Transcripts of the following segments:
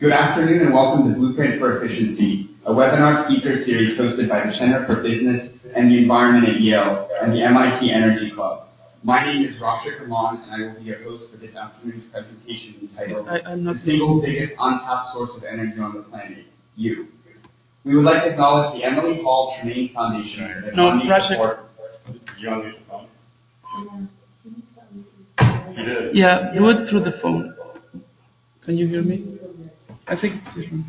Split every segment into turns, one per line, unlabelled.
Good afternoon and welcome to Blueprint for Efficiency, a webinar speaker series hosted by the Center for Business and the Environment at Yale and the MIT Energy Club. My name is Rashik Raman and I will be your host for this afternoon's presentation entitled
I,
The Single Biggest Untapped Source of Energy on the Planet, You. We would like to acknowledge the Emily Hall Tremaine Foundation their
No, Rashik.
support.
You want to phone?
Yeah, do it through the phone. Can you hear me? I think it's this one.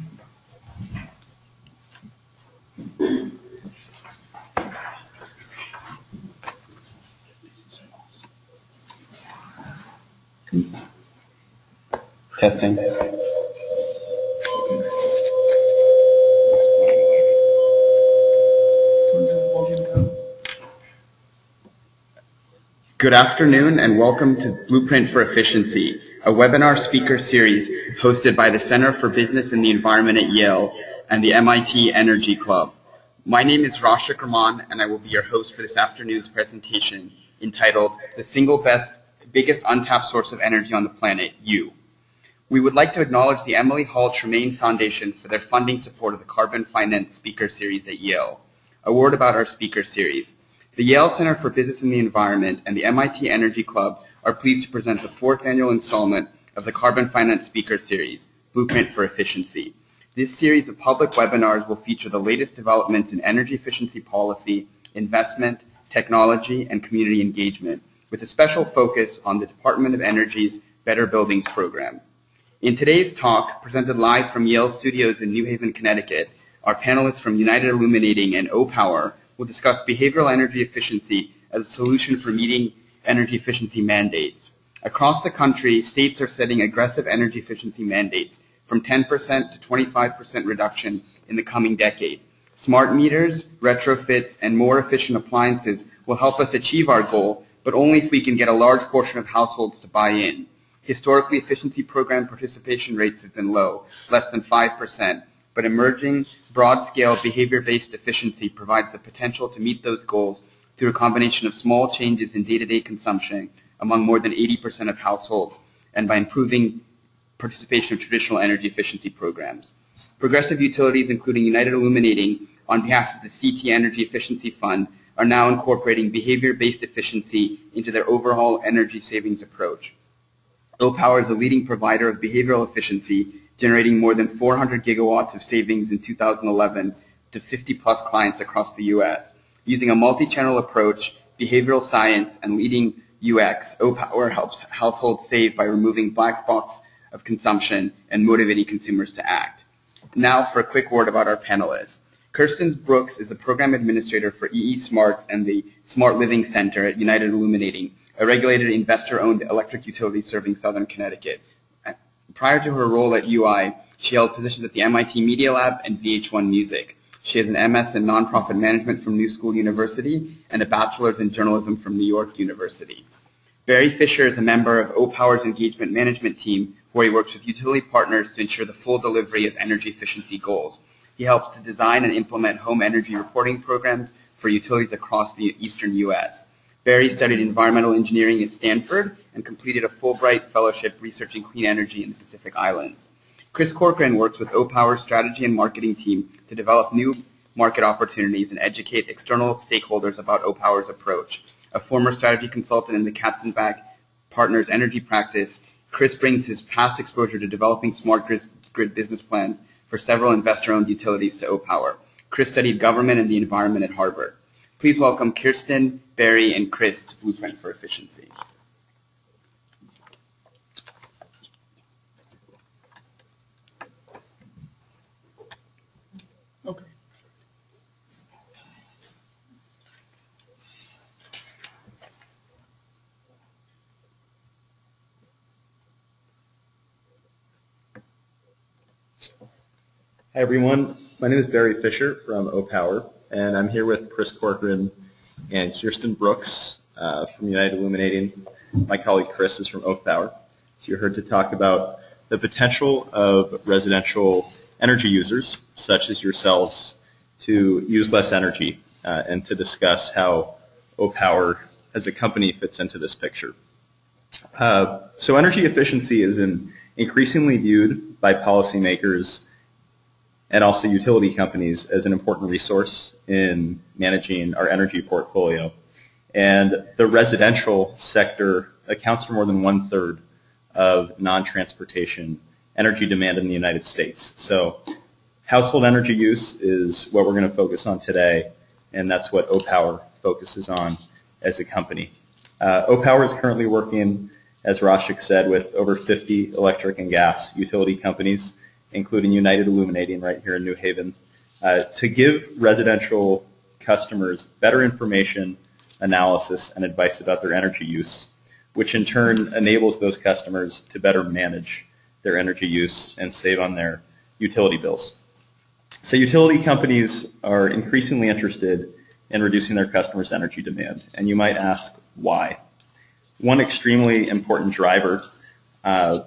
Testing.
Turn the volume down.
Good afternoon and welcome to Blueprint for Efficiency, a webinar speaker series hosted by the Center for Business and the Environment at Yale and the MIT Energy Club. My name is Rashik and I will be your host for this afternoon's presentation entitled The Single Best Biggest Untapped Source of Energy on the Planet, You. We would like to acknowledge the Emily Hall Tremaine Foundation for their funding support of the Carbon Finance Speaker Series at Yale. A word about our speaker series. The Yale Center for Business and the Environment and the MIT Energy Club are pleased to present the fourth annual installment of the Carbon Finance Speaker Series, Blueprint for Efficiency. This series of public webinars will feature the latest developments in energy efficiency policy, investment, technology, and community engagement, with a special focus on the Department of Energy's Better Buildings program. In today's talk, presented live from Yale Studios in New Haven, Connecticut, our panelists from United Illuminating and O-Power will discuss behavioral energy efficiency as a solution for meeting energy efficiency mandates. Across the country, states are setting aggressive energy efficiency mandates from 10% to 25% reduction in the coming decade. Smart meters, retrofits, and more efficient appliances will help us achieve our goal, but only if we can get a large portion of households to buy in. Historically, efficiency program participation rates have been low, less than 5%, but emerging broad-scale behavior-based efficiency provides the potential to meet those goals through a combination of small changes in day-to-day consumption among more than 80% of households and by improving participation of traditional energy efficiency programs. Progressive utilities, including United Illuminating, on behalf of the CT Energy Efficiency Fund, are now incorporating behavior-based efficiency into their overall energy savings approach. O-Power is a leading provider of behavioral efficiency, generating more than 400 gigawatts of savings in 2011 to 50 plus clients across the U.S. Using a multi-channel approach, behavioral science, and leading UX, O-Power helps households save by removing black box of consumption and motivating consumers to act. Now for a quick word about our panelists. Kirsten Brooks is the program administrator for EE Smarts and the Smart Living Center at United Illuminating, a regulated investor-owned electric utility serving southern Connecticut. Prior to her role at UI, she held positions at the MIT Media Lab and VH1 Music. She has an MS in nonprofit management from New School University and a bachelor's in journalism from New York University. Barry Fisher is a member of O-Power's engagement management team, where he works with utility partners to ensure the full delivery of energy efficiency goals. He helps to design and implement home energy reporting programs for utilities across the eastern U.S. Barry studied environmental engineering at Stanford and completed a Fulbright Fellowship researching clean energy in the Pacific Islands. Chris Corcoran works with O-Power's strategy and marketing team to develop new market opportunities and educate external stakeholders about O-Power's approach. A former strategy consultant in the Katzenbach Partners energy practice, Chris brings his past exposure to developing smart grid, business plans for several investor-owned utilities to O-Power. Chris studied government and the environment at Harvard. Please welcome Kirsten, Barry, and Chris to Blueprint for Efficiency.
Okay.
Hi everyone, my name is Barry Fisher from O-Power, and I'm here with Chris Corcoran and Kirsten Brooks uh, from United Illuminating. My colleague Chris is from O-Power. So you're here to talk about the potential of residential energy users, such as yourselves, to use less energy uh, and to discuss how O-Power as a company fits into this picture. Uh, so energy efficiency is an increasingly viewed by policymakers and also utility companies as an important resource in managing our energy portfolio. And the residential sector accounts for more than one-third of non-transportation energy demand in the United States. So household energy use is what we're going to focus on today, and that's what O-Power focuses on as a company. Uh, O-Power is currently working, as Rashik said, with over 50 electric and gas utility companies, including United Illuminating right here in New Haven, uh, to give residential customers better information, analysis, and advice about their energy use, which in turn enables those customers to better manage their energy use and save on their utility bills. So utility companies are increasingly interested in reducing their customers' energy demand, and you might ask why. One extremely important driver uh,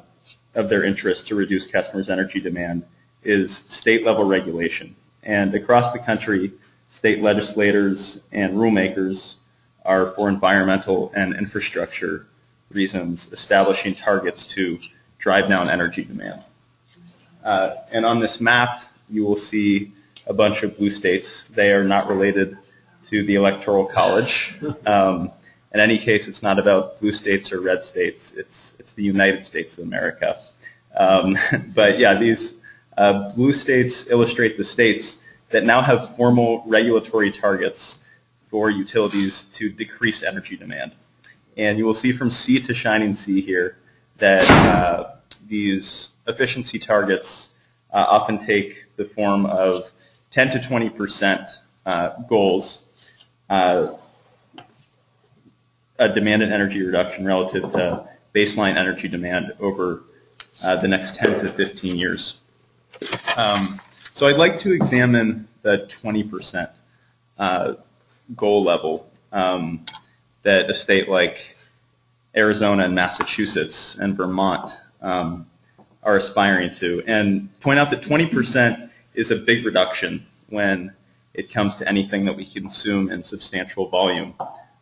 of their interest to reduce customers' energy demand is state-level regulation. And across the country, state legislators and rulemakers are for environmental and infrastructure reasons establishing targets to drive down energy demand. Uh, and on this map, you will see a bunch of blue states. They are not related to the Electoral College. Um, in any case, it's not about blue states or red states. It's, the United States of America. Um, but yeah, these uh, blue states illustrate the states that now have formal regulatory targets for utilities to decrease energy demand. And you will see from sea to shining sea here that uh, these efficiency targets uh, often take the form of 10 to 20 percent uh, goals, uh, a demanded energy reduction relative to baseline energy demand over uh, the next 10 to 15 years. Um, so I'd like to examine the 20 percent uh, goal level um, that a state like Arizona and Massachusetts and Vermont um, are aspiring to, and point out that 20% is a big reduction when it comes to anything that we consume in substantial volume.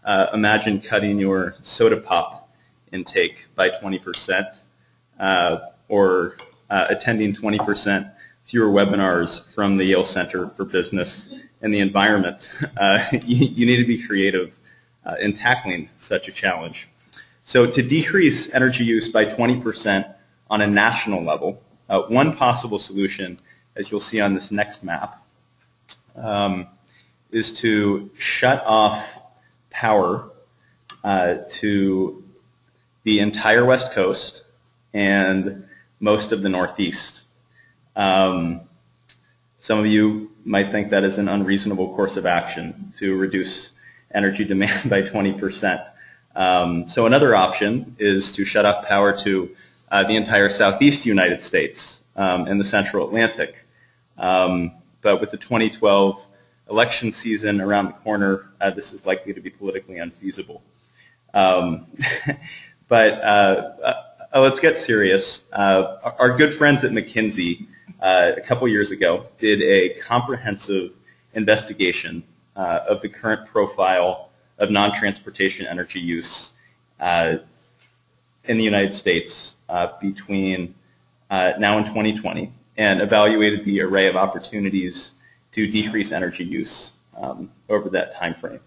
Uh, imagine cutting your soda pop intake by 20% uh, or uh, attending 20% fewer webinars from the Yale Center for Business and the Environment. Uh, you, you, need to be creative uh, in tackling such a challenge. So to decrease energy use by 20% on a national level, uh, one possible solution, as you'll see on this next map, um, is to shut off power uh, to the entire West Coast and most of the Northeast. Um, some of you might think that is an unreasonable course of action to reduce energy demand by 20%. Um, so another option is to shut off power to uh, the entire southeast United States um, and the central Atlantic. Um, but with the 2012 election season around the corner, uh, this is likely to be politically unfeasible. But uh, uh, let's get serious. Uh, our good friends at McKinsey a couple years ago did a comprehensive investigation of the current profile of non-transportation energy use in the United States between now and 2020 and evaluated the array of opportunities to decrease energy use um, over that time frame.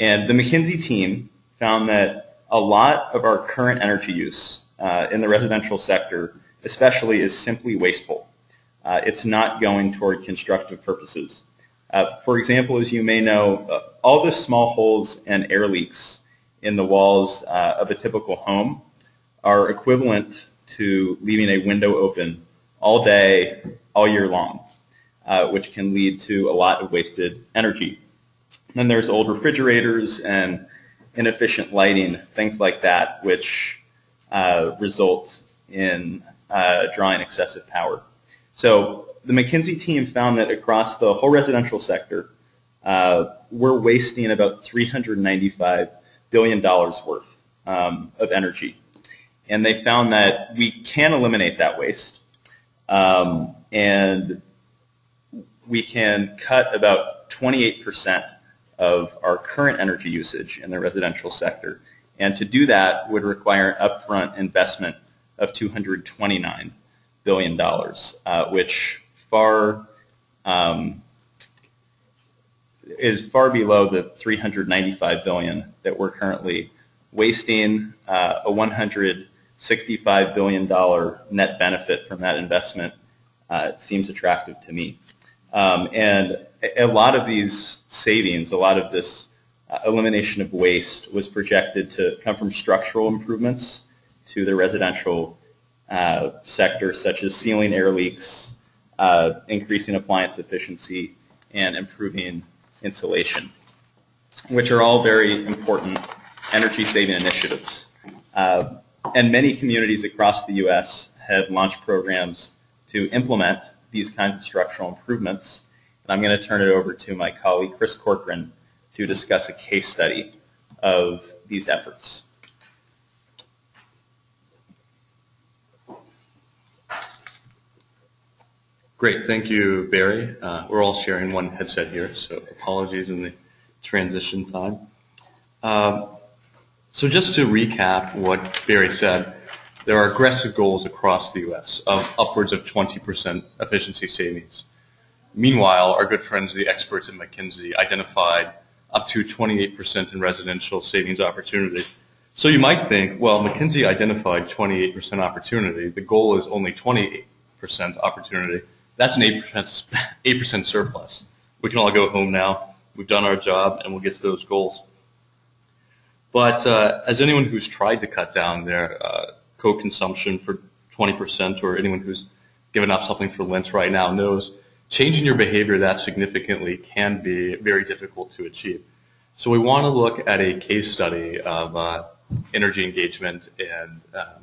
And the McKinsey team found that a lot of our current energy use uh, in the residential sector especially is simply wasteful. Uh, it's not going toward constructive purposes. Uh, for example, as you may know, uh, all the small holes and air leaks in the walls of a typical home are equivalent to leaving a window open all day, all year long, uh, which can lead to a lot of wasted energy. then there's old refrigerators and inefficient lighting, things like that, which uh, result in uh, drawing excessive power. So the McKinsey team found that across the whole residential sector, uh, we're wasting about $395 billion worth um, of energy and they found that we can eliminate that waste, um, and we can cut about 28% of our current energy usage in the residential sector. And to do that would require an upfront investment of $229 billion, uh, which far um, is far below the 395 billion that we're currently wasting. Uh, a 165 billion dollar net benefit from that investment uh, seems attractive to me. Um, and a, lot of these savings, a lot of this uh, elimination of waste was projected to come from structural improvements to the residential uh, sector, such as sealing air leaks, uh, increasing appliance efficiency, and improving insulation, which are all very important energy-saving initiatives. Uh, and many communities across the U.S. have launched programs to implement these kinds of structural improvements. I'm going to turn it over to my colleague Chris Corcoran to discuss a case study of these efforts.
Great, thank you, Barry. Uh, we're all sharing one headset here, so apologies in the transition time. Um, so just to recap what Barry said, there are aggressive goals across the U.S. of upwards of 20% efficiency savings. Meanwhile, our good friends, the experts at McKinsey, identified up to 28% in residential savings opportunity. So you might think, well, McKinsey identified 28% opportunity. The goal is only 28% opportunity. That's an 8%, 8% surplus. We can all go home now. We've done our job, and we'll get to those goals. But uh, as anyone who's tried to cut down their uh, coke consumption for 20%, or anyone who's given up something for Lent right now knows, changing your behavior that significantly can be very difficult to achieve. So we want to look at a case study of uh, energy engagement and um,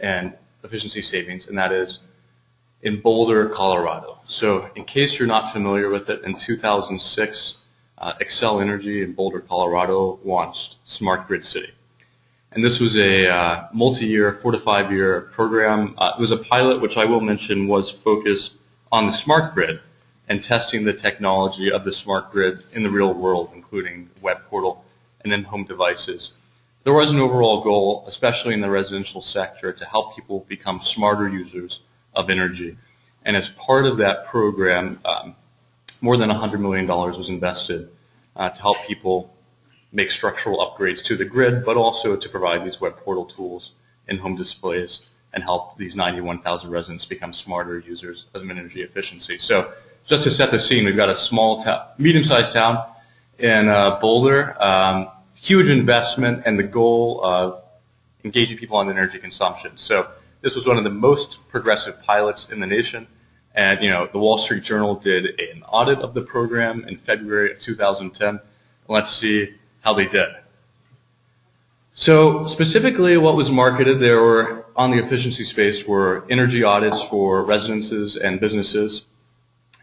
and efficiency savings, and that is in Boulder, Colorado. So in case you're not familiar with it, in 2006, uh, Xcel Energy in Boulder, Colorado launched Smart Grid City. And this was a uh, multi-year, four to five year program. Uh, it was a pilot, which I will mention was focused on the smart grid and testing the technology of the smart grid in the real world, including web portal and in-home devices. There was an overall goal, especially in the residential sector, to help people become smarter users of energy. And as part of that program, um, more than $100 million was invested uh, to help people make structural upgrades to the grid, but also to provide these web portal tools and home displays and help these 91,000 residents become smarter users of energy efficiency. So just to set the scene, we've got a small town, medium-sized town in uh, Boulder, um, huge investment, and the goal of engaging people on energy consumption. So this was one of the most progressive pilots in the nation. And, you know, the Wall Street Journal did an audit of the program in February of 2010. Let's see how they did. So specifically what was marketed there were on the efficiency space were energy audits for residences and businesses,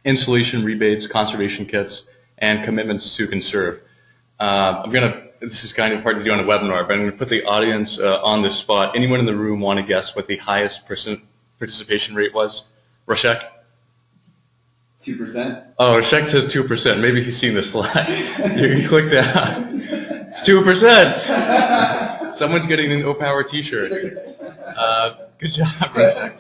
insulation rebates, conservation kits, and commitments to conserve. Uh, I'm going to this is kind of hard to do on a webinar, but I'm going to put the audience uh, on the spot. Anyone in the room want to guess what the highest percent participation rate was? Rashik?
2%?
Oh, Rashik says 2%. Maybe he's seen the slide. you can click that. It's 2%. Someone's getting an O-Power t-shirt. Uh, good job.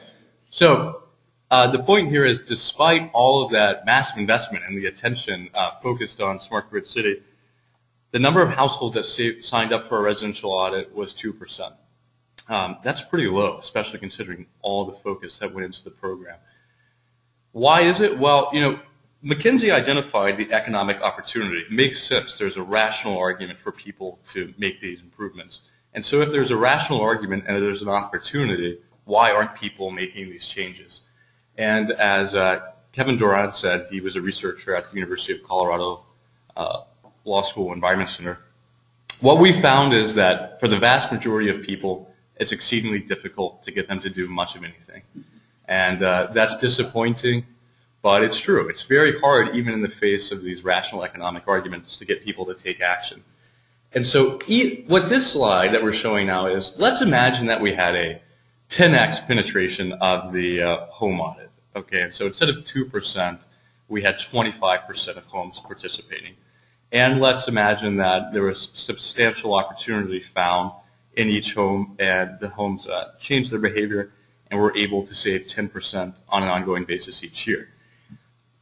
So uh, the point here is despite all of that massive investment and the attention uh, focused on Smart Grid City, the number of households that saved, signed up for a residential audit was 2%. Um, that's pretty low, especially considering all the focus that went into the program. Why is it? Well, you know, McKinsey identified the economic opportunity. It makes sense. There's a rational argument for people to make these improvements. And so if there's a rational argument and there's an opportunity, why aren't people making these changes? And as uh, Kevin Doran said, he was a researcher at the University of Colorado uh, Law School Environment Center. What we found is that for the vast majority of people, it's exceedingly difficult to get them to do much of anything. And uh, that's disappointing, but it's true. It's very hard, even in the face of these rational economic arguments, to get people to take action. And so what this slide that we're showing now is, let's imagine that we had a 10x penetration of the uh, home audit. Okay, so instead of 2%, we had 25% of homes participating. And let's imagine that there was substantial opportunity found in each home, and the homes uh, change their behavior, and we're able to save 10% on an ongoing basis each year.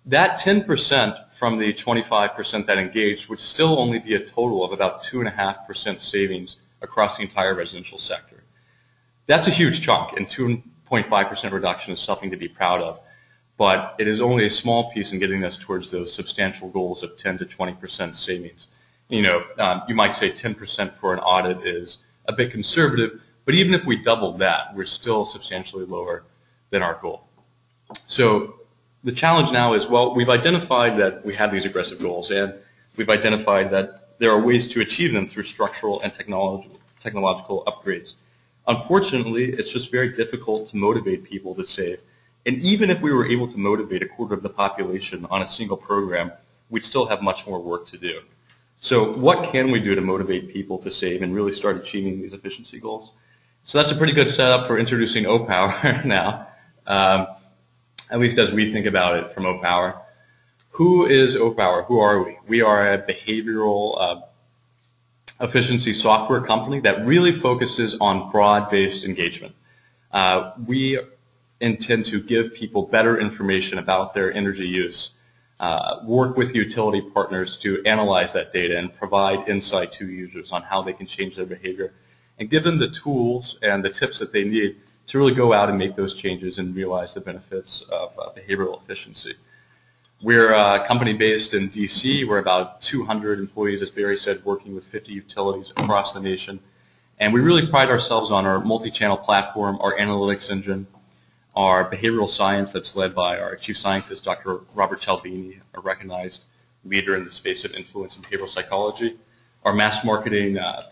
That 10% from the 25% that engaged would still only be a total of about 2.5% savings across the entire residential sector. That's a huge chunk, and 2.5% reduction is something to be proud of, but it is only a small piece in getting us towards those substantial goals of 10 to 20% savings. You know, um, you might say 10% for an audit is a bit conservative, but even if we doubled that, we're still substantially lower than our goal. So the challenge now is, well, we've identified that we have these aggressive goals, and we've identified that there are ways to achieve them through structural and technological, technological upgrades. Unfortunately, it's just very difficult to motivate people to save. And even if we were able to motivate a quarter of the population on a single program, we'd still have much more work to do. So what can we do to motivate people to save and really start achieving these efficiency goals? So that's a pretty good setup for introducing O-Power now, um, at least as we think about it from O-Power. Who is O-Power? Who are we? We are a behavioral uh, efficiency software company that really focuses on broad-based engagement. Uh, we intend to give people better information about their energy use, uh, work with utility partners to analyze that data and provide insight to users on how they can change their behavior, and give them the tools and the tips that they need to really go out and make those changes and realize the benefits of uh, behavioral efficiency. We're a company based in DC. We're about 200 employees, as Barry said, working with 50 utilities across the nation. And we really pride ourselves on our multi-channel platform, our analytics engine, our behavioral science that's led by our chief scientist, Dr. Robert Cialdini, a recognized leader in the space of influence and behavioral psychology, our mass marketing uh,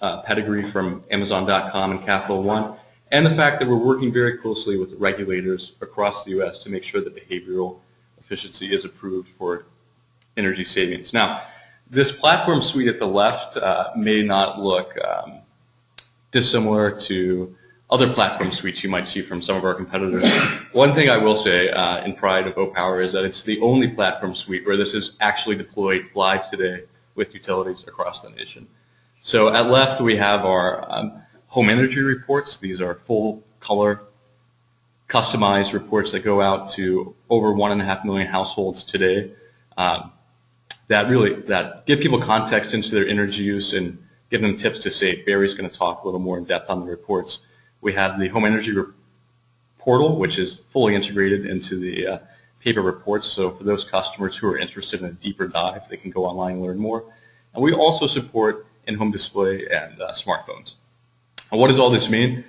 uh, pedigree from Amazon.com and Capital One, and the fact that we're working very closely with regulators across the U.S. to make sure that behavioral efficiency is approved for energy savings. Now, this platform suite at the left uh, may not look um, dissimilar to other platform suites you might see from some of our competitors. One thing I will say uh, in pride of O-Power is that it's the only platform suite where this is actually deployed live today with utilities across the nation. So at left we have our um, home energy reports. These are full color customized reports that go out to over one and a half million households today. Um, that really that give people context into their energy use and give them tips to save. Barry's going to talk a little more in depth on the reports. We have the home energy portal, which is fully integrated into the uh, paper reports. So for those customers who are interested in a deeper dive, they can go online and learn more. And we also support in-home display and uh, smartphones. What does all this mean?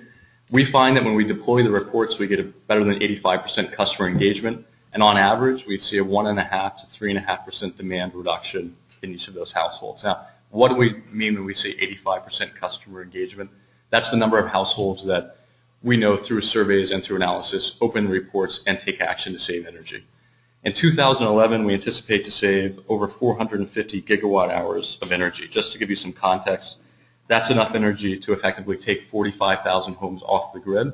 We find that when we deploy the reports, we get a better than 85% customer engagement. And on average, we see a 1.5 to 3.5% demand reduction in each of those households. Now, what do we mean when we say 85% customer engagement? That's the number of households that we know through surveys and through analysis open reports and take action to save energy. In 2011, we anticipate to save over 450 gigawatt hours of energy. Just to give you some context, that's enough energy to effectively take 45,000 homes off the grid.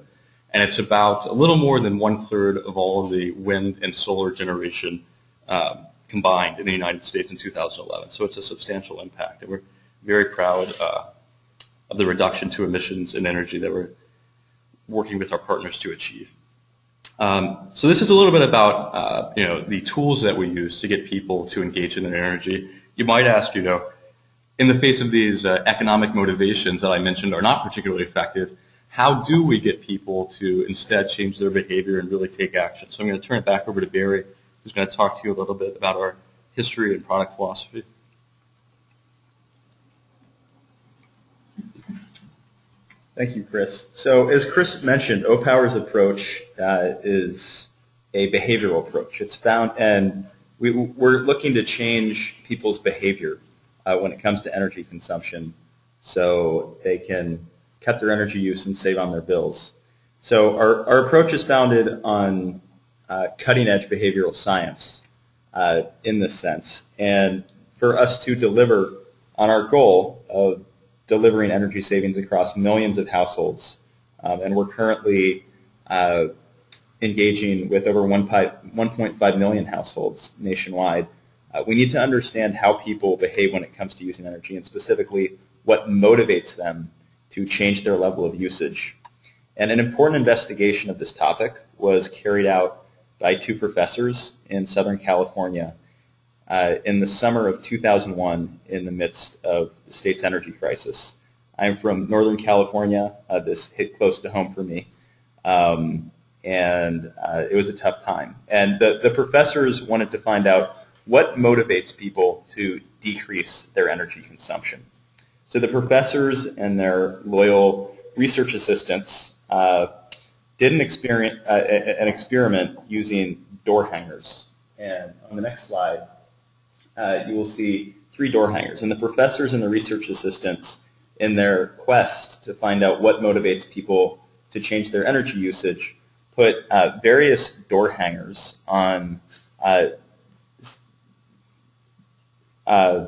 And it's about a little more than one third of all of the wind and solar generation um, combined in the United States in 2011. So it's a substantial impact. And we're very proud uh, of the reduction to emissions and energy that we're working with our partners to achieve. Um, so this is a little bit about uh, you know the tools that we use to get people to engage in their energy. You might ask, you know, in the face of these uh, economic motivations that I mentioned are not particularly effective, how do we get people to instead change their behavior and really take action? So I'm going to turn it back over to Barry, who's going to talk to you a little bit about our history and product philosophy.
Thank you, Chris. So as Chris mentioned, O-Power's approach uh, is a behavioral approach. It's found, and we, we, are looking to change people's behavior uh, when it comes to energy consumption so they can cut their energy use and save on their bills. So our, our approach is founded on uh, cutting-edge behavioral science uh, in this sense. And for us to deliver on our goal of delivering energy savings across millions of households. Um, and we're currently uh, engaging with over 1.5 million households nationwide. Uh, we need to understand how people behave when it comes to using energy and specifically what motivates them to change their level of usage. And an important investigation of this topic was carried out by two professors in Southern California uh, in the summer of 2001 in the midst of the state's energy crisis. I'm from Northern California. Uh, this hit close to home for me. Um, and uh, it was a tough time. And the, the professors wanted to find out what motivates people to decrease their energy consumption. So the professors and their loyal research assistants uh, did an, experiment, uh, an experiment using door hangers. And on the next slide, uh, you will see three door hangers. And the professors and the research assistants, in their quest to find out what motivates people to change their energy usage, put uh, various door hangers on uh,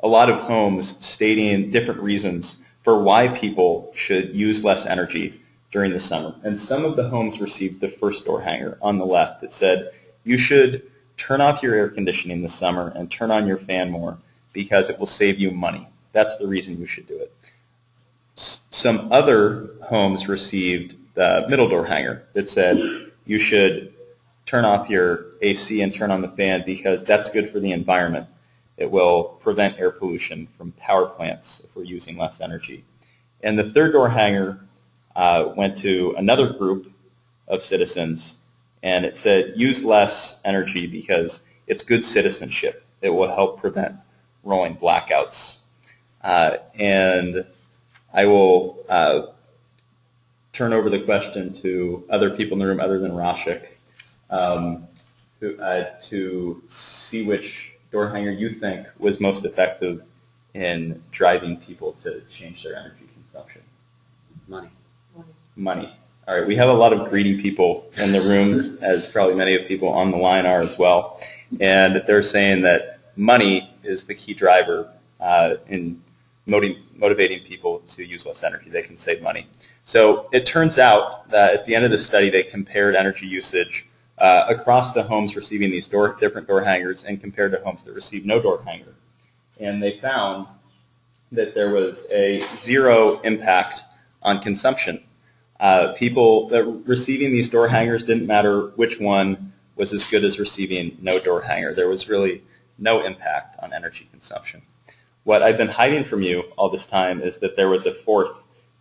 a lot of homes stating different reasons for why people should use less energy during the summer. And some of the homes received the first door hanger on the left that said, you should turn off your air conditioning this summer and turn on your fan more because it will save you money. That's the reason you should do it. S some other homes received the middle door hanger that said you should turn off your AC and turn on the fan because that's good for the environment. It will prevent air pollution from power plants if we're using less energy. And the third door hanger uh, went to another group of citizens and it said use less energy because it's good citizenship. It will help prevent rolling blackouts. Uh, and I will uh, turn over the question to other people in the room other than Rashik um, to, uh, to see which door hanger you think was most effective in driving people to change their energy consumption.
Money.
Money. All right, we have a lot of greedy people in the room, as probably many of people on the line are as well, and they're saying that money is the key driver uh, in motivating people to use less energy. They can save money. So it turns out that at the end of the study, they compared energy usage uh, across the homes receiving these door, different door hangers and compared to homes that received no door hanger. And they found that there was a zero impact on consumption. Uh, people that receiving these door hangers didn't matter which one was as good as receiving no door hanger. There was really no impact on energy consumption. What I've been hiding from you all this time is that there was a fourth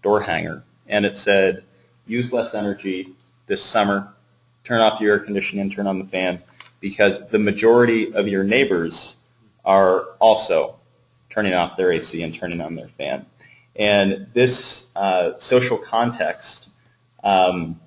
door hanger, and it said, use less energy this summer turn off your air conditioning turn on the fan because the majority of your neighbors are also turning off their AC and turning on their fan. And this uh, social context um,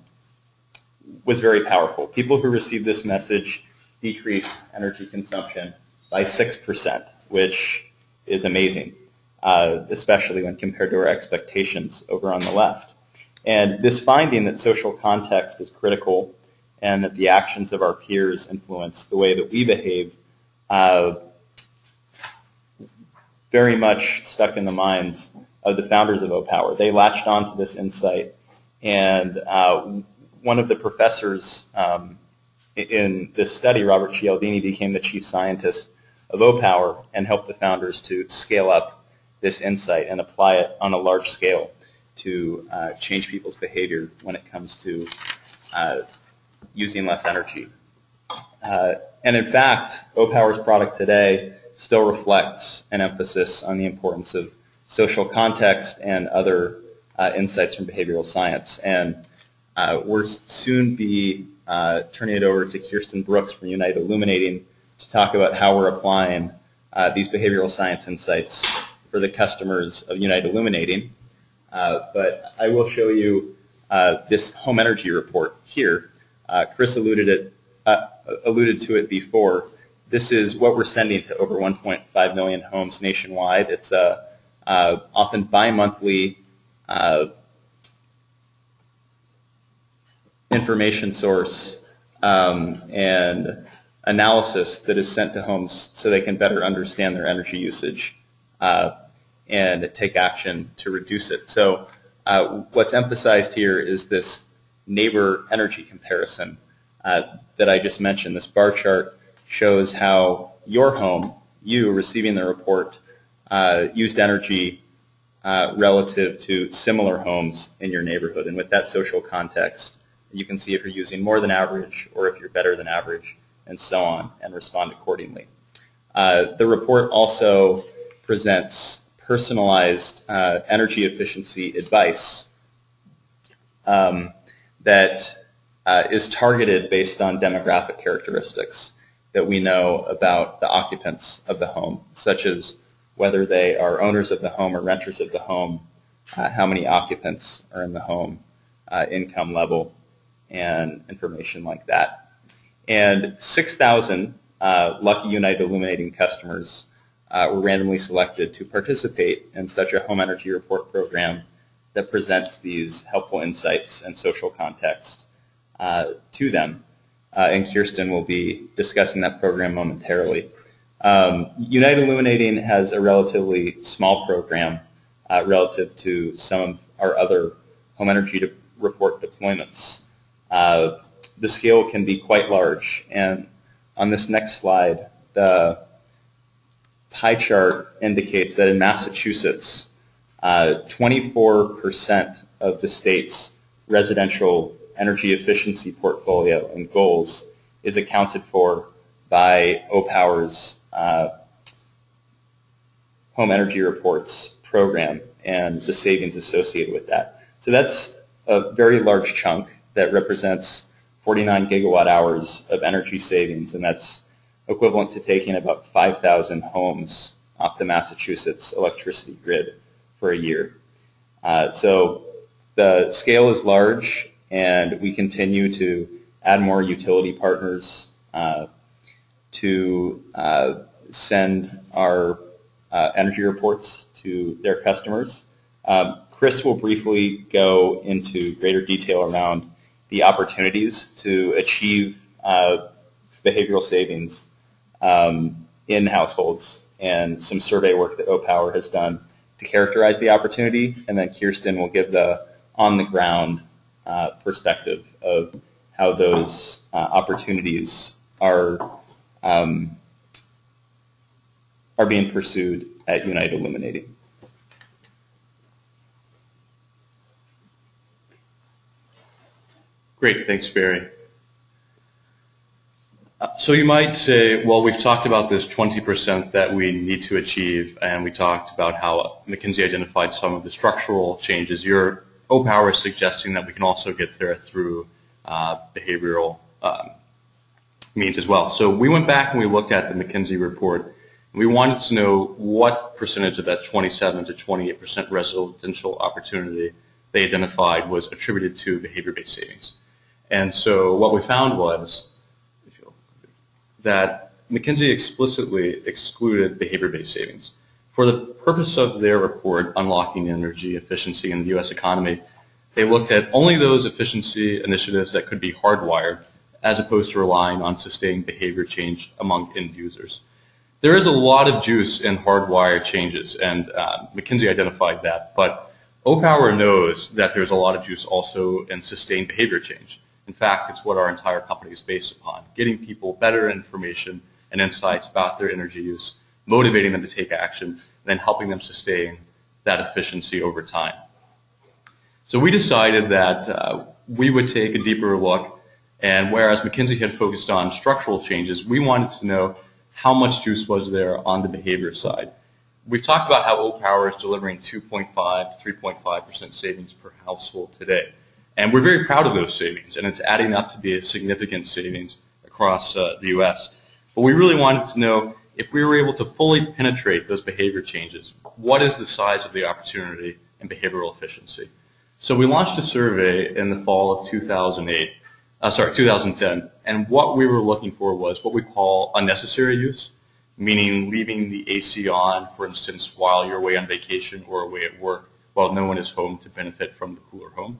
was very powerful. People who received this message decreased energy consumption by 6%, which is amazing, uh, especially when compared to our expectations over on the left. And this finding that social context is critical and that the actions of our peers influence the way that we behave uh, very much stuck in the minds of the founders of OPower. They latched onto this insight, and uh, one of the professors um, in this study, Robert Cialdini, became the chief scientist of OPower and helped the founders to scale up this insight and apply it on a large scale to uh, change people's behavior when it comes to uh, using less energy. Uh, and in fact, OPower's product today still reflects an emphasis on the importance of social context and other uh, insights from behavioral science. And uh, we'll soon be uh, turning it over to Kirsten Brooks from United Illuminating to talk about how we're applying uh, these behavioral science insights for the customers of United Illuminating. Uh, but I will show you this home energy report here uh, Chris alluded, it, uh, alluded to it before. This is what we're sending to over 1.5 million homes nationwide. It's a uh, often bi-monthly uh, information source um, and analysis that is sent to homes so they can better understand their energy usage uh, and take action to reduce it. So uh, what's emphasized here is this neighbor energy comparison uh, that I just mentioned. This bar chart shows how your home, you receiving the report, uh, used energy uh, relative to similar homes in your neighborhood. And with that social context, you can see if you're using more than average or if you're better than average and so on and respond accordingly. Uh, the report also presents personalized uh, energy efficiency advice um, that uh, is targeted based on demographic characteristics that we know about the occupants of the home, such as whether they are owners of the home or renters of the home, uh, how many occupants are in the home, uh, income level, and information like that. And 6,000 uh, Lucky United Illuminating customers uh, were randomly selected to participate in such a home energy report program that presents these helpful insights and social context uh, to them. Uh, and Kirsten will be discussing that program momentarily. Um, United Illuminating has a relatively small program uh, relative to some of our other home energy de- report deployments. Uh, the scale can be quite large, and on this next slide, the pie chart indicates that in Massachusetts, 24% of the state's residential energy efficiency portfolio and goals is accounted for by OPower's uh, home energy reports program and the savings associated with that. So that's a very large chunk that represents 49 gigawatt hours of energy savings, and that's equivalent to taking about 5,000 homes off the Massachusetts electricity grid for a year. Uh, so the scale is large, and we continue to add more utility partners uh, to uh, send our uh, energy reports to their customers. Um, Chris will briefly go into greater detail around the opportunities to achieve uh, behavioral savings um, in households and some survey work that OPower has done characterize the opportunity, and then Kirsten will give the on-the-ground uh, perspective of how those uh, opportunities are um, are being pursued at United Illuminating.
Great, thanks, Barry. So you might say, well, we've talked about this 20% that we need to achieve, and we talked about how McKinsey identified some of the structural changes. Your OPower is suggesting that we can also get there through uh, behavioral um, means as well. So we went back and we looked at the McKinsey report, we wanted to know what percentage of that 27 to 28% residential opportunity they identified was attributed to behavior-based savings. And so what we found was that McKinsey explicitly excluded behavior-based savings. For the purpose of their report, Unlocking Energy Efficiency in the U.S. Economy, they looked at only those efficiency initiatives that could be hardwired as opposed to relying on sustained behavior change among end users. There is a lot of juice in hardwired changes, and uh, McKinsey identified that, but OPower knows that there's a lot of juice also in sustained behavior change. In fact, it's what our entire company is based upon, getting people better information and insights about their energy use, motivating them to take action, and then helping them sustain that efficiency over time. So we decided that uh, we would take a deeper look, and whereas McKinsey had focused on structural changes, we wanted to know how much juice was there on the behavior side. We've talked about how OPower is delivering 2.5 to 3.5% savings per household today. And we're very proud of those savings, and it's adding up to be a significant savings across uh, the U.S. But we really wanted to know if we were able to fully penetrate those behavior changes, what is the size of the opportunity in behavioral efficiency? So we launched a survey in the fall of 2008, uh, sorry, 2010, and what we were looking for was what we call unnecessary use, meaning leaving the AC on, for instance, while you're away on vacation or away at work while no one is home to benefit from the cooler home.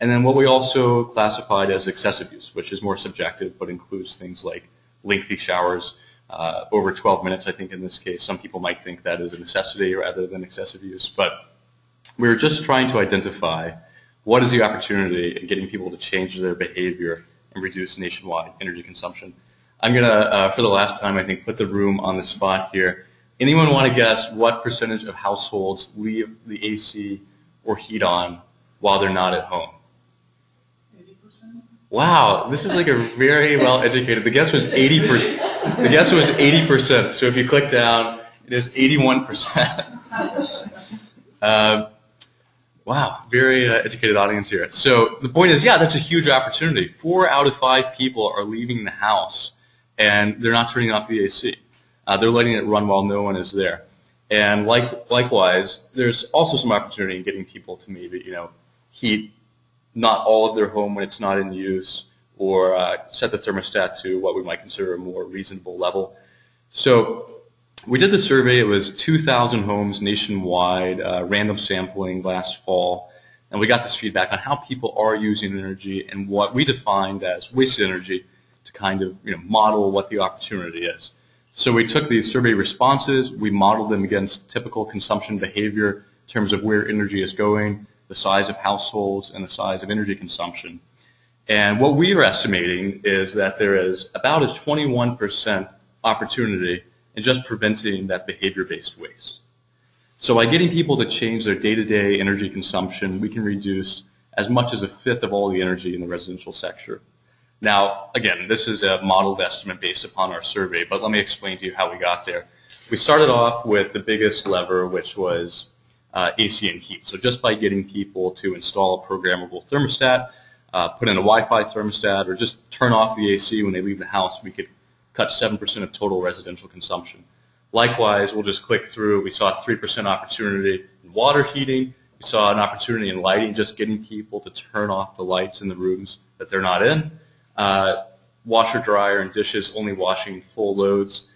And then what we also classified as excessive use, which is more subjective, but includes things like lengthy showers, uh, over 12 minutes, I think in this case. Some people might think that is a necessity rather than excessive use, but we're just trying to identify what is the opportunity in getting people to change their behavior and reduce nationwide energy consumption. I'm going to, uh, for the last time, I think, put the room on the spot here Anyone want to guess what percentage of households leave the AC or heat on while they're not at home? Wow, this is like a very well educated. The guess was 80 percent. The guess was 80 percent. So if you click down, it is 81 percent. Uh, wow, very uh, educated audience here. So the point is, yeah, that's a huge opportunity. Four out of five people are leaving the house and they're not turning off the AC. Uh, they're letting it run while no one is there. And like, likewise, there's also some opportunity in getting people to maybe, you know, heat not all of their home when it's not in use or uh, set the thermostat to what we might consider a more reasonable level. So we did the survey. It was 2,000 homes nationwide, uh, random sampling last fall, and we got this feedback on how people are using energy and what we defined as wasted energy to kind of you know model what the opportunity is. So we took these survey responses, we modeled them against typical consumption behavior in terms of where energy is going, the size of households, and the size of energy consumption. And what we are estimating is that there is about a 21% opportunity in just preventing that behavior-based waste. So by getting people to change their day-to-day energy consumption, we can reduce as much as a fifth of all the energy in the residential sector. Now, again, this is a modeled estimate based upon our survey, but let me explain to you how we got there. We started off with the biggest lever, which was uh, AC and heat. So just by getting people to install a programmable thermostat, uh, put in a Wi-Fi thermostat, or just turn off the AC when they leave the house, we could cut 7% of total residential consumption. Likewise, we'll just click through. We saw 3% opportunity in water heating. We saw an opportunity in lighting, just getting people to turn off the lights in the rooms that they're not in. Uh, washer, dryer, and dishes only washing full loads.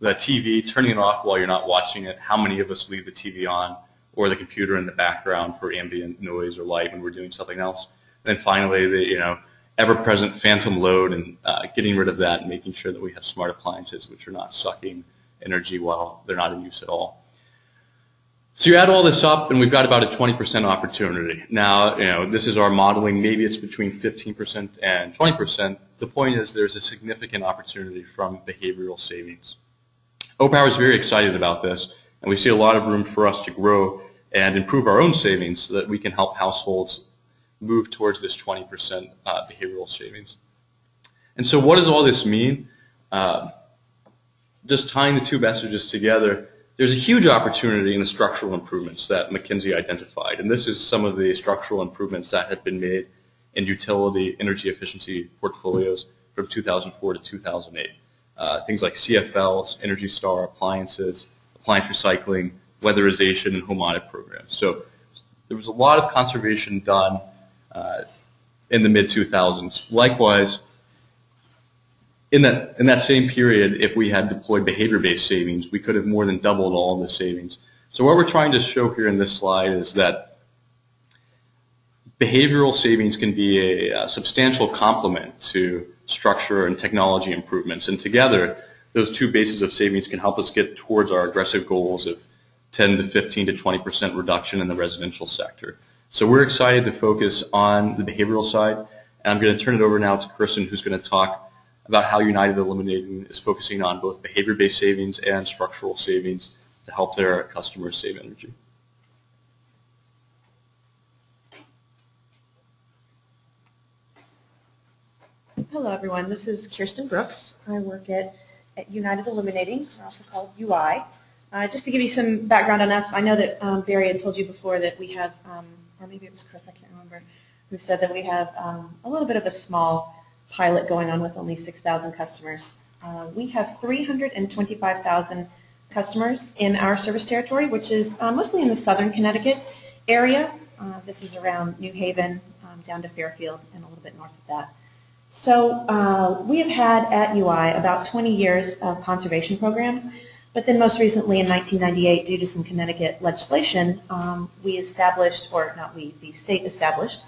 The TV, turning it off while you're not watching it. How many of us leave the TV on or the computer in the background for ambient noise or light when we're doing something else? And then finally, the, you know, ever-present phantom load and uh, getting rid of that and making sure that we have smart appliances which are not sucking energy while they're not in use at all. So you add all this up, and we've got about a 20% opportunity. Now, you know, this is our modeling. Maybe it's between 15% and 20%. The point is there's a significant opportunity from behavioral savings. OPower is very excited about this, and we see a lot of room for us to grow and improve our own savings so that we can help households move towards this 20% uh, behavioral savings. And so what does all this mean? Uh, just tying the two messages together, there's a huge opportunity in the structural improvements that McKinsey identified. And this is some of the structural improvements that have been made in utility energy efficiency portfolios from 2004 to 2008. Uh, things like CFLs, Energy Star appliances, appliance recycling, weatherization, and home audit programs. So there was a lot of conservation done uh, in the mid 2000s. Likewise, in that in that same period, if we had deployed behavior-based savings, we could have more than doubled all the savings. So what we're trying to show here in this slide is that behavioral savings can be a, a substantial complement to structure and technology improvements, and together, those two bases of savings can help us get towards our aggressive goals of 10 to 15 to 20 percent reduction in the residential sector. So we're excited to focus on the behavioral side. And I'm going to turn it over now to Kristen, who's going to talk about how United Illuminating is focusing on both behavior-based savings and structural savings to help their customers save energy.
Hello, everyone. This is Kirsten Brooks. I work at, at United Illuminating, also called UI. Uh, just to give you some background on us, I know that um, Barry had told you before that we have um, or maybe it was Chris, I can't remember, who said that we have um, a little bit of a small pilot going on with only 6,000 customers. Uh, we have 325,000 customers in our service territory, which is uh, mostly in the southern Connecticut area. Uh, this is around New Haven, um, down to Fairfield, and a little bit north of that. So uh, we have had at UI about 20 years of conservation programs but then most recently in 1998, due to some Connecticut legislation, um, we established, or not we, the state established,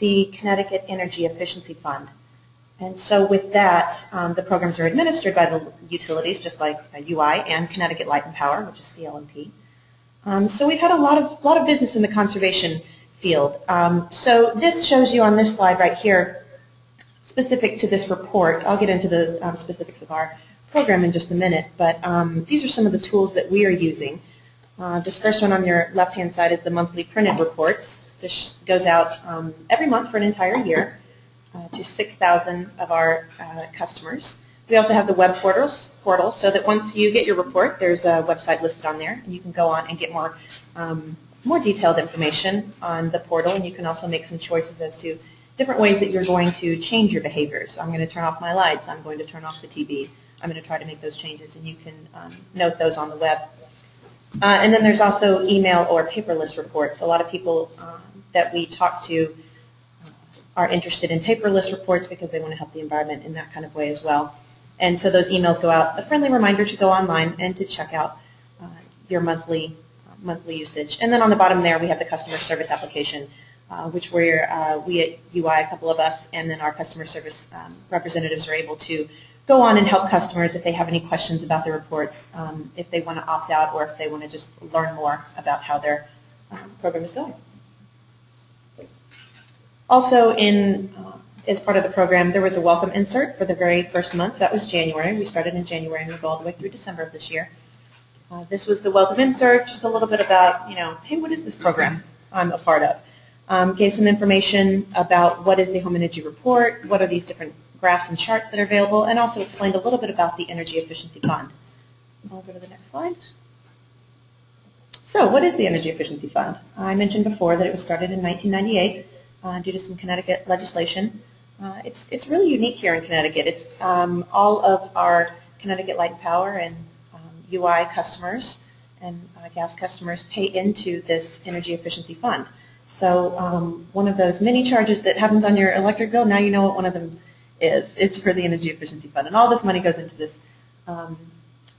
the Connecticut Energy Efficiency Fund. And so with that, um, the programs are administered by the utilities, just like UI and Connecticut Light and Power, which is CL&P. Um, so we've had a lot of, lot of business in the conservation field. Um, so this shows you on this slide right here, specific to this report, I'll get into the um, specifics of our program in just a minute, but um, these are some of the tools that we are using. Uh, This first one on your left-hand side is the monthly printed reports. This goes out um, every month for an entire year uh, to 6,000 of our uh, customers. We also have the web portals, portal, so that once you get your report, there's a website listed on there, and you can go on and get more, um, more detailed information on the portal, and you can also make some choices as to different ways that you're going to change your behaviors. I'm going to turn off my lights, I'm going to turn off the TV, I'm going to try to make those changes, and you can um, note those on the web. Uh, and then there's also email or paperless reports. A lot of people um, that we talk to uh, are interested in paperless reports because they want to help the environment in that kind of way as well. And so those emails go out, a friendly reminder to go online and to check out uh, your monthly uh, monthly usage. And then on the bottom there, we have the customer service application, uh, which we're, uh, we at UI, a couple of us, and then our customer service um, representatives are able to go on and help customers if they have any questions about their reports, um, if they want to opt out, or if they want to just learn more about how their um, program is going. Also, in uh, as part of the program, there was a welcome insert for the very first month. That was January. We started in January and we go all the way through December of this year. Uh, this was the welcome insert, just a little bit about, you know, hey, what is this program I'm a part of? Um, gave some information about what is the home energy report, what are these different graphs and charts that are available, and also explained a little bit about the Energy Efficiency Fund. I'll go to the next slide. So what is the Energy Efficiency Fund? I mentioned before that it was started in 1998 uh, due to some Connecticut legislation. Uh, it's, it's really unique here in Connecticut. It's um, all of our Connecticut Light and Power and um, UI customers and uh, gas customers pay into this energy efficiency fund. So um, one of those mini charges that happens on your electric bill, now you know what one of them is. It's for the energy efficiency fund. And all this money goes into this, um,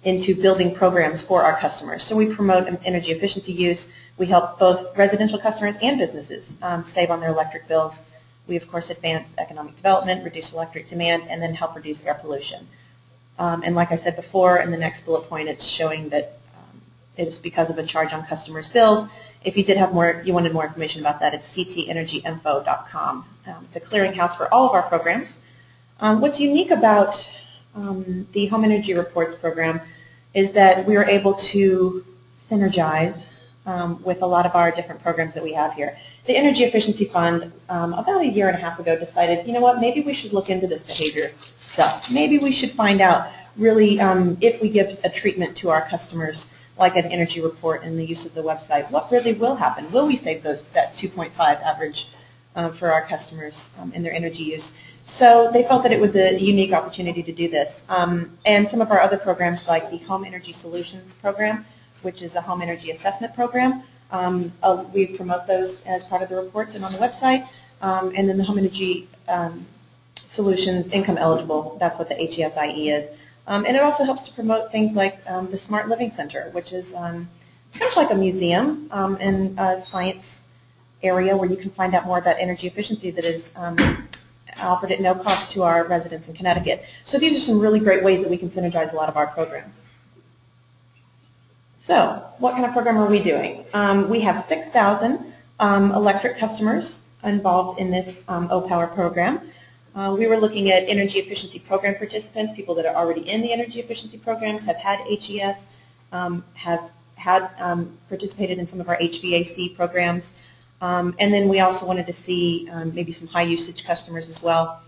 into building programs for our customers. So we promote energy efficiency use. We help both residential customers and businesses um, save on their electric bills. We, of course, advance economic development, reduce electric demand, and then help reduce air pollution. Um, and like I said before, in the next bullet point, it's showing that um, it's because of a charge on customers' bills. If you did have more, you wanted more information about that, it's ctenergyinfo.com. Um, it's a clearinghouse for all of our programs. Um, what's unique about um, the Home Energy Reports program is that we are able to synergize um, with a lot of our different programs that we have here. The Energy Efficiency Fund, um, about a year and a half ago, decided, you know what, maybe we should look into this behavior stuff. Maybe we should find out really um, if we give a treatment to our customers like an energy report and the use of the website, what really will happen? Will we save those that 2.5 average uh, for our customers um, in their energy use? So they felt that it was a unique opportunity to do this. Um, and some of our other programs like the Home Energy Solutions program, which is a home energy assessment program, um, uh, we promote those as part of the reports and on the website. Um, and then the Home Energy um, Solutions Income Eligible, that's what the HESIE is. Um, and it also helps to promote things like um, the Smart Living Center, which is um, kind of like a museum um, and a science area where you can find out more about energy efficiency that is um, offered at no cost to our residents in Connecticut. So these are some really great ways that we can synergize a lot of our programs. So what kind of program are we doing? Um, we have 6,000 electric customers involved in this O-Power program. Uh, we were looking at energy efficiency program participants, people that are already in the energy efficiency programs, have had HES, um, have had um, participated in some of our HVAC programs. Um, and then we also wanted to see um, maybe some high usage customers as well.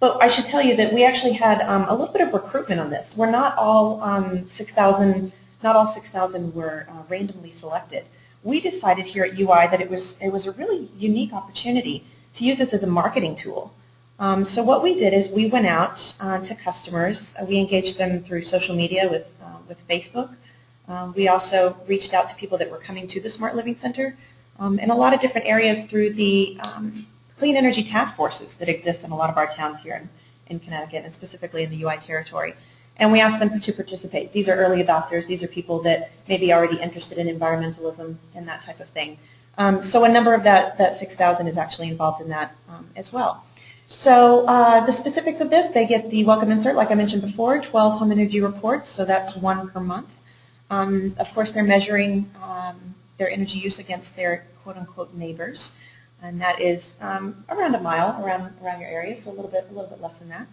But I should tell you that we actually had um, a little bit of recruitment on this. We're not all um, 6,000, not all 6,000 were uh, randomly selected. We decided here at UI that it was, it was a really unique opportunity to use this as a marketing tool. Um, so what we did is we went out uh, to customers. Uh, we engaged them through social media with, uh, with Facebook. Um, we also reached out to people that were coming to the Smart Living Center um, in a lot of different areas through the um, clean energy task forces that exist in a lot of our towns here in, in Connecticut and specifically in the UI territory. And we asked them to participate. These are early adopters. These are people that may be already interested in environmentalism and that type of thing. Um, so a number of that, that 6,000 is actually involved in that um, as well. So uh, the specifics of this, they get the welcome insert, like I mentioned before, 12 home energy reports, so that's one per month. Um, of course, they're measuring um, their energy use against their quote-unquote neighbors, and that is um, around a mile around around your area, so a little bit a little bit less than that.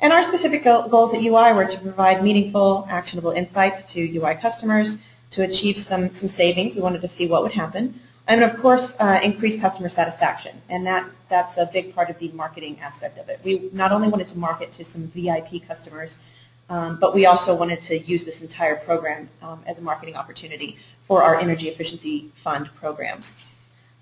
And our specific go- goals at UI were to provide meaningful, actionable insights to UI customers to achieve some, some savings. We wanted to see what would happen. And of course, uh, increase customer satisfaction. And that, that's a big part of the marketing aspect of it. We not only wanted to market to some VIP customers, um, but we also wanted to use this entire program um, as a marketing opportunity for our Energy Efficiency Fund programs.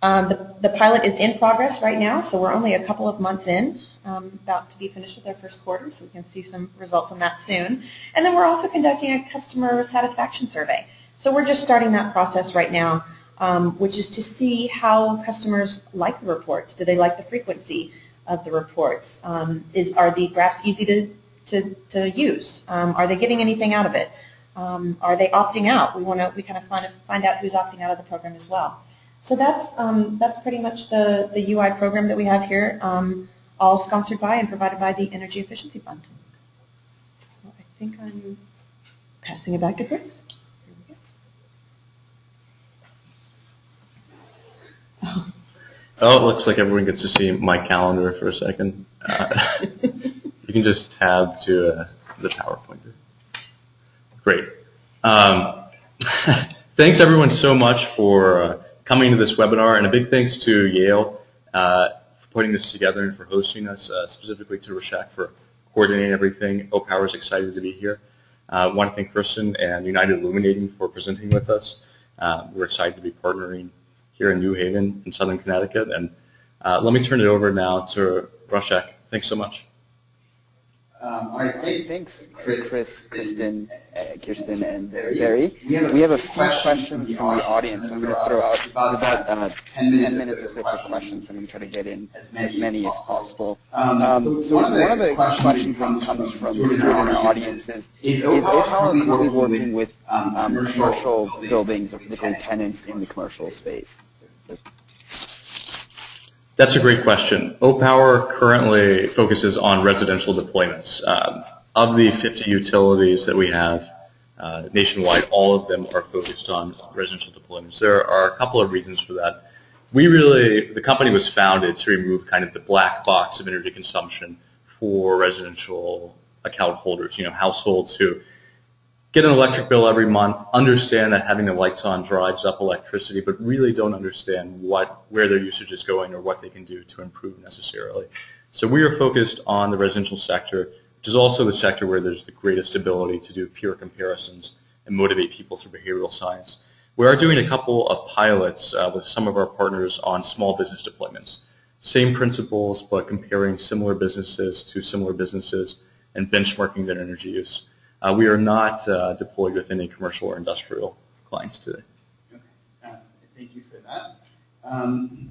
Um, the, the pilot is in progress right now, so we're only a couple of months in, um, about to be finished with our first quarter, so we can see some results on that soon. And then we're also conducting a customer satisfaction survey. So we're just starting that process right now, um, which is to see how customers like the reports. Do they like the frequency of the reports? Um, is, are the graphs easy to, to, to use? Um, are they getting anything out of it? Um, are they opting out? We want to we kind of find, find out who's opting out of the program as well. So that's um, that's pretty much the, the UI program that we have here, um, all sponsored by and provided by the Energy Efficiency Fund. So I think I'm passing it back to Chris. Here we go.
Oh, it looks like everyone gets to see my calendar for a second. Uh, you can just tab to uh, the PowerPointer. Great. Um, thanks everyone so much for uh, coming to this webinar, and a big thanks to Yale uh, for putting this together and for hosting us, uh, specifically to Rashik for coordinating everything. OPower is excited to be here. I uh, want to thank Kristen and United Illuminating for presenting with us. We're excited to be partnering here in New Haven in Southern Connecticut. And uh, let me turn it over now to Rashik. Thanks so much.
Um, all right, great.
Thanks,
Chris,
Chris, Kristen, uh, Kirsten, and
Barry.
Barry.
We have a
We have a
few
few
questions
questions from the audience. I'm going to throw out about uh,
10 minutes
10 minutes
or
or
so
so
for
for questions. I'm going to try to get in
as
as many as possible.
Um,
Um, so one of the questions that comes from the student in our audience is, is OPower really working with um, commercial buildings or particularly tenants in the commercial space?
That's a great question. OPower currently focuses on residential deployments. Um, of the 50 utilities that we have uh, nationwide, all of them are focused on residential deployments. There are a couple of reasons for that. We really, the company was founded to remove kind of the black box of energy consumption for residential account holders, you know, households who get an electric bill every month, understand that having the lights on drives up electricity, but really don't understand what where their usage is going or what they can do to improve necessarily. So we are focused on the residential sector, which is also the sector where there's the greatest ability to do pure comparisons and motivate people through behavioral science. We are doing a couple of pilots uh, with some of our partners on small business deployments. Same principles, but comparing similar businesses to similar businesses and benchmarking their energy use. Uh, we are not uh, deployed with any commercial or industrial clients today.
Okay. Uh, Thank you for that. Um,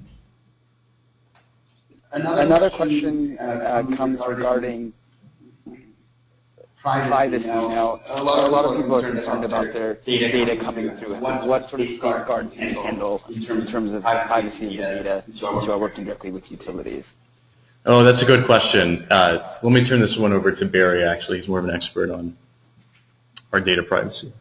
Another question uh, comes regarding privacy. Now, a lot of people are concerned about their data coming through. What sort of safeguards do you handle in terms of the privacy of the data since you are working directly with utilities?
Oh, that's a good question. Uh, let me turn this one over to Barry, actually. He's more of an expert on our data privacy.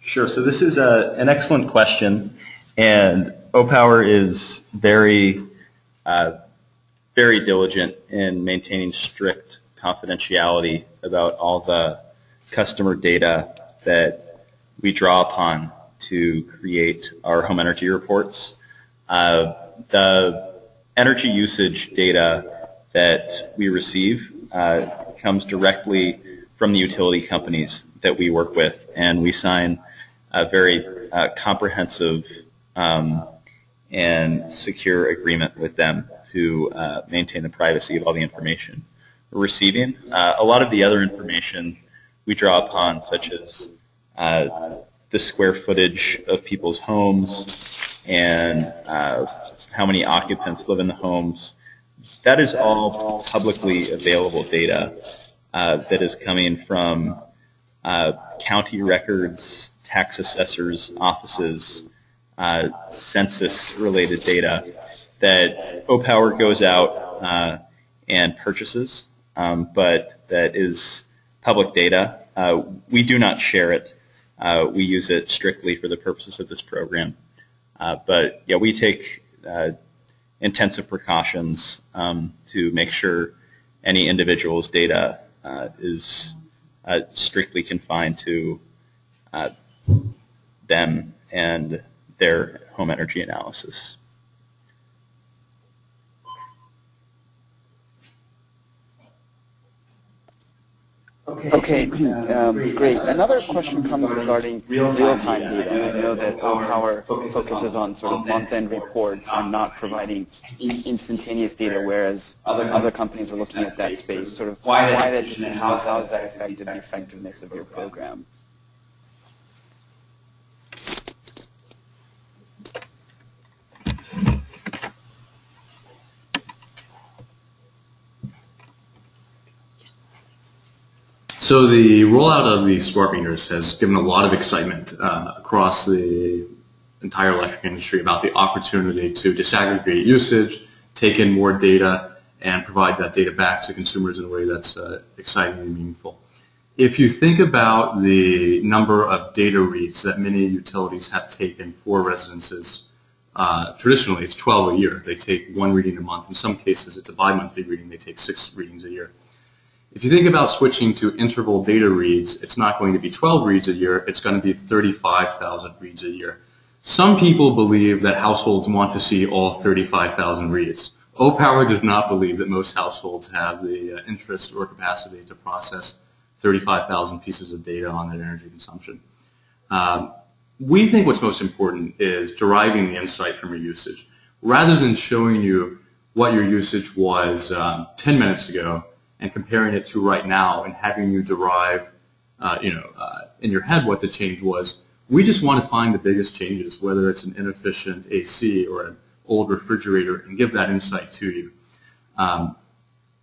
Sure. So this is a, an excellent question, and OPower is very, uh, very diligent in maintaining strict confidentiality about all the customer data that we draw upon to create our home energy reports. Uh, the energy usage data that we receive uh, comes directly from the utility companies that we work with, and we sign a very uh, comprehensive um, and secure agreement with them to uh, maintain the privacy of all the information we're receiving. Uh, a lot of the other information we draw upon, such as uh, the square footage of people's homes and uh, how many occupants live in the homes, that is all publicly available data uh, that is coming from uh, county records, tax assessors' offices, uh, census-related data that OPower goes out uh, and purchases, um, but that is public data. Uh, we do not share it. Uh, we use it strictly for the purposes of this program. But yeah, we take uh, intensive precautions um, to make sure any individual's data uh, is uh, strictly confined to uh, them and their home energy analysis.
Okay, um, great. Another question comes regarding real-time data. I know that OPower focuses on sort of month-end reports and not providing instantaneous data, whereas other companies are looking at that space. Sort of why that decision, how, how has that affected the effectiveness of your program?
So the rollout of the smart meters has given a lot of excitement uh, across the entire electric industry about the opportunity to disaggregate usage, take in more data, and provide that data back to consumers in a way that's uh, exciting and meaningful. If you think about the number of data reads that many utilities have taken for residences, uh, traditionally it's 12 a year. They take one reading a month. In some cases, it's a bi-monthly reading. They take six readings a year. If you think about switching to interval data reads, it's not going to be 12 reads a year, it's going to be 35,000 reads a year. Some people believe that households want to see all 35,000 reads. OPower does not believe that most households have the uh, interest or capacity to process 35,000 pieces of data on their energy consumption. Um, we think what's most important is deriving the insight from your usage. Rather than showing you what your usage was um, 10 minutes ago, and comparing it to right now and having you derive, uh, you know, uh, in your head what the change was. We just want to find the biggest changes, whether it's an inefficient AC or an old refrigerator, and give that insight to you. Um,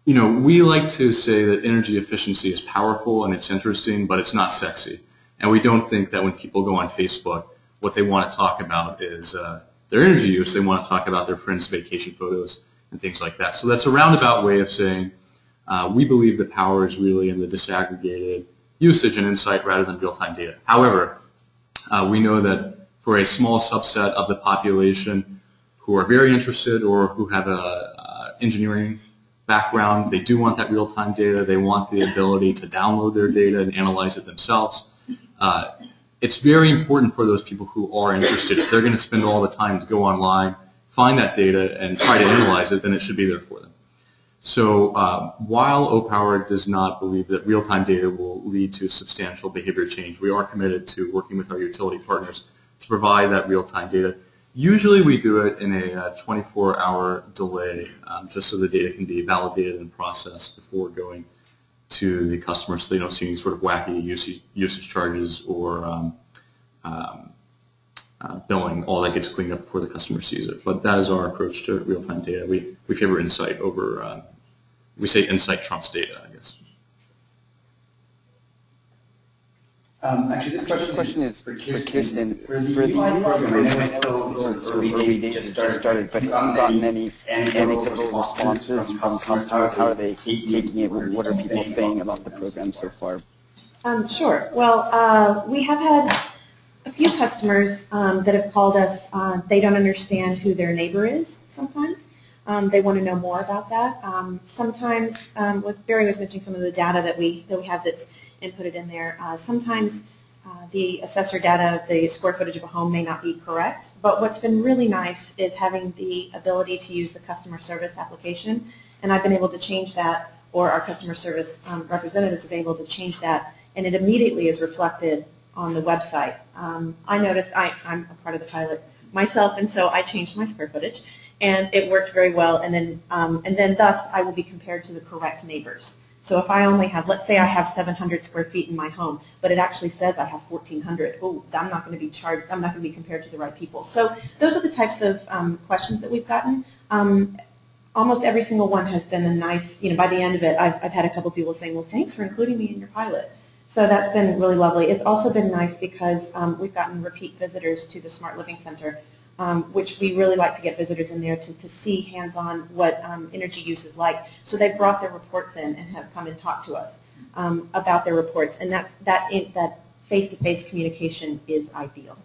you know, we like to say that energy efficiency is powerful and it's interesting, but it's not sexy. And we don't think that when people go on Facebook, what they want to talk about is uh, their energy use. They want to talk about their friends' vacation photos and things like that. So that's a roundabout way of saying uh, we believe the power is really in the disaggregated usage and insight rather than real-time data. However, uh, we know that for a small subset of the population who are very interested or who have a uh, engineering background, they do want that real-time data. They want the ability to download their data and analyze it themselves. Uh, it's very important for those people who are interested. If they're going to spend all the time to go online, find that data, and try to analyze it, then it should be there for them. So uh, while OPower does not believe that real-time data will lead to substantial behavior change, we are committed to working with our utility partners to provide that real-time data. Usually we do it in a 24-hour uh, delay um, just so the data can be validated and processed before going to the customer so they don't see any sort of wacky usage, charges or um, um, uh, billing. All that gets cleaned up before the customer sees it. But that is our approach to real-time data. We, we favor insight over, uh, we say insight trumps data, I guess.
Um, actually, this question, question is for Kirsten. For the, for the program, I know it's sort of early days, just started, but have you gotten any anecdotal responses from customers? How are they taking it? What are people saying about the program so far?
Um, sure. Well, uh, we have had a few customers um, that have called us. Uh, they don't understand who their neighbor is sometimes. Um, they want to know more about that. Um, sometimes, um, was Barry was mentioning some of the data that we that we have that's inputted in there. Uh, sometimes uh, the assessor data, the square footage of a home may not be correct, but what's been really nice is having the ability to use the customer service application, and I've been able to change that, or our customer service um, representatives have been able to change that, and it immediately is reflected on the website. Um, I noticed, I, I'm a part of the pilot myself, and so I changed my square footage, and it worked very well, and then, um, and then thus I will be compared to the correct neighbors. So if I only have, let's say I have 700 square feet in my home, but it actually says I have 1,400. Oh, I'm not going to be charged. I'm not going to be compared to the right people. So those are the types of um, questions that we've gotten. Um, almost every single one has been a nice. You know, by the end of it, I've, I've had a couple people saying, "Well, thanks for including me in your pilot." So that's been really lovely. It's also been nice because um, we've gotten repeat visitors to the Smart Living Center um, which we really like to get visitors in there to, to see hands-on what um, energy use is like. So they brought their reports in and have come and talked to us um, about their reports, and that's that that face-to-face communication is ideal.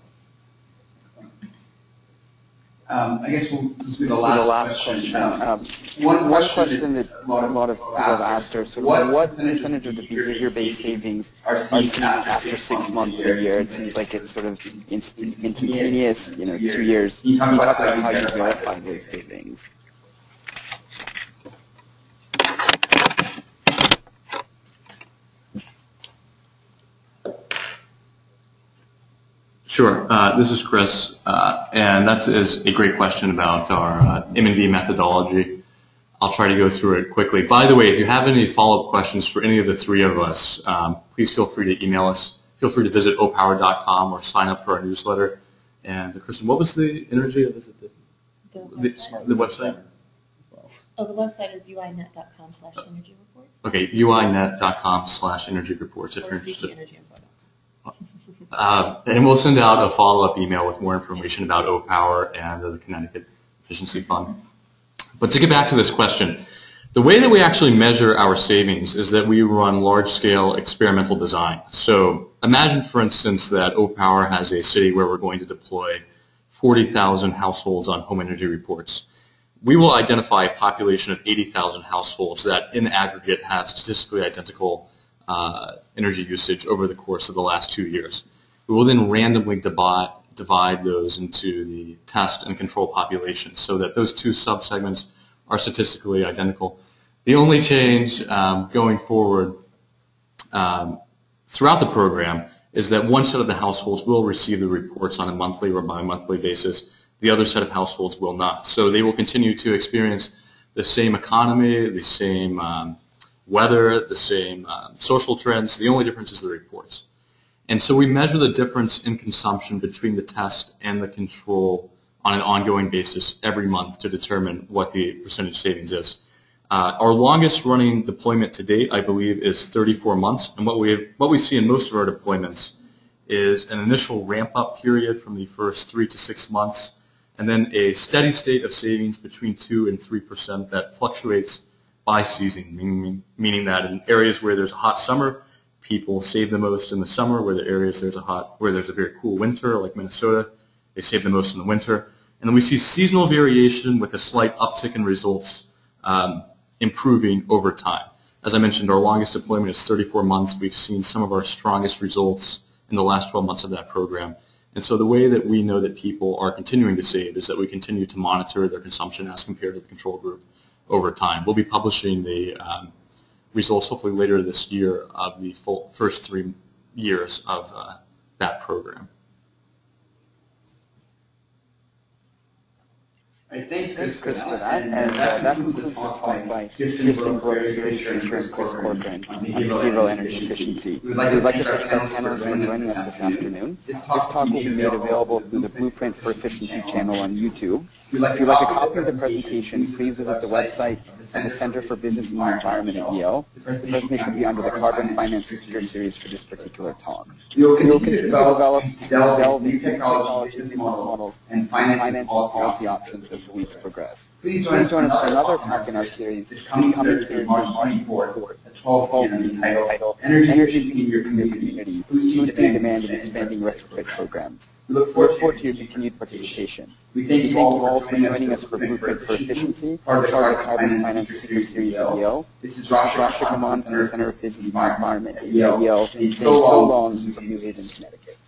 Um, I guess we'll, this will be the last,
the last
question.
question,
Um,
um,
one
one
question
that a lot of people have asked are sort of what percentage of the behavior-based savings
are
seen after six months a year? It seems like it's sort of instant, instantaneous, you know, two years. Can you talk about how you verify those savings?
Sure. Uh, This is Chris, uh, and that is a great question about our uh, M&V methodology. I'll try to go through it quickly. By the way, if you have any follow-up questions for any of the three of us, um, please feel free to email us. Feel free to visit opower.com or sign up for our newsletter. And uh, Kristen, what was the energy of this? The, the website?
Oh, the website is uinet.com slash energy reports
Okay, uinet.com slash energy reports if you're interested. Uh, and we'll send out a follow-up email with more information about O-Power and the Connecticut Efficiency Fund. But to get back to this question, the way that we actually measure our savings is that we run large-scale experimental design. So imagine, for instance, that O-Power has a city where we're going to deploy 40,000 households on home energy reports. We will identify a population of 80,000 households that in aggregate have statistically identical uh, energy usage over the course of the last two years. We will then randomly divide, divide those into the test and control populations so that those two subsegments are statistically identical. The only change um, going forward um, throughout the program is that one set of the households will receive the reports on a monthly or bi-monthly basis. The other set of households will not. So they will continue to experience the same economy, the same um, weather, the same um, social trends. The only difference is the reports. And so we measure the difference in consumption between the test and the control on an ongoing basis every month to determine what the percentage savings is. Uh, our longest running deployment to date, I believe, is 34 months. And what we, what we see in most of our deployments is an initial ramp-up period from the first three to six months, and then a steady state of savings between 2 and 3% that fluctuates by season, meaning, meaning that in areas where there's a hot summer, people save the most in the summer, where the areas there's a hot, where there's a very cool winter, like Minnesota, they save the most in the winter. And then we see seasonal variation with a slight uptick in results um, improving over time. As I mentioned, our longest deployment is 34 months. We've seen some of our strongest results in the last 12 months of that program. And so the way that we know that people are continuing to save is that we continue to monitor their consumption as compared to the control group over time. We'll be publishing the um, results hopefully later this year of the full first three years of uh, that program.
All right, thanks,
Thanks,
Chris,
Chris, for that. And uh, that concludes the talk by Kirsten Brooks, Barry Fisher, and Chris Corcoran on behavioral energy efficiency. We'd like to thank our panelists for joining us this afternoon. This talk will be made available through the Blueprint for Efficiency channel on YouTube. If you'd like a copy of the presentation, please visit the website of the Center for Business and the Environment at Yale. The presentation will be under the Carbon Finance Speaker Series for this particular talk.
We will continue to
develop,
develop, delve into technology, business models, and
finance and policy options as the weeks progress.
Please
join us for another talk in our series this coming Thursday, March 24th
at 12 p.m. entitled Energy in Your Community,
Boosting Demand and Expanding Retrofit Programs.
We look forward
forward to your continued participation.
We thank you all for
joining us for Blueprint for Efficiency,
part of the
Carbon Finance Series at Yale.
This is
Rashik
Kaman from
the Center of Business and Environment at Yale, saying
so
long from New Haven, Connecticut.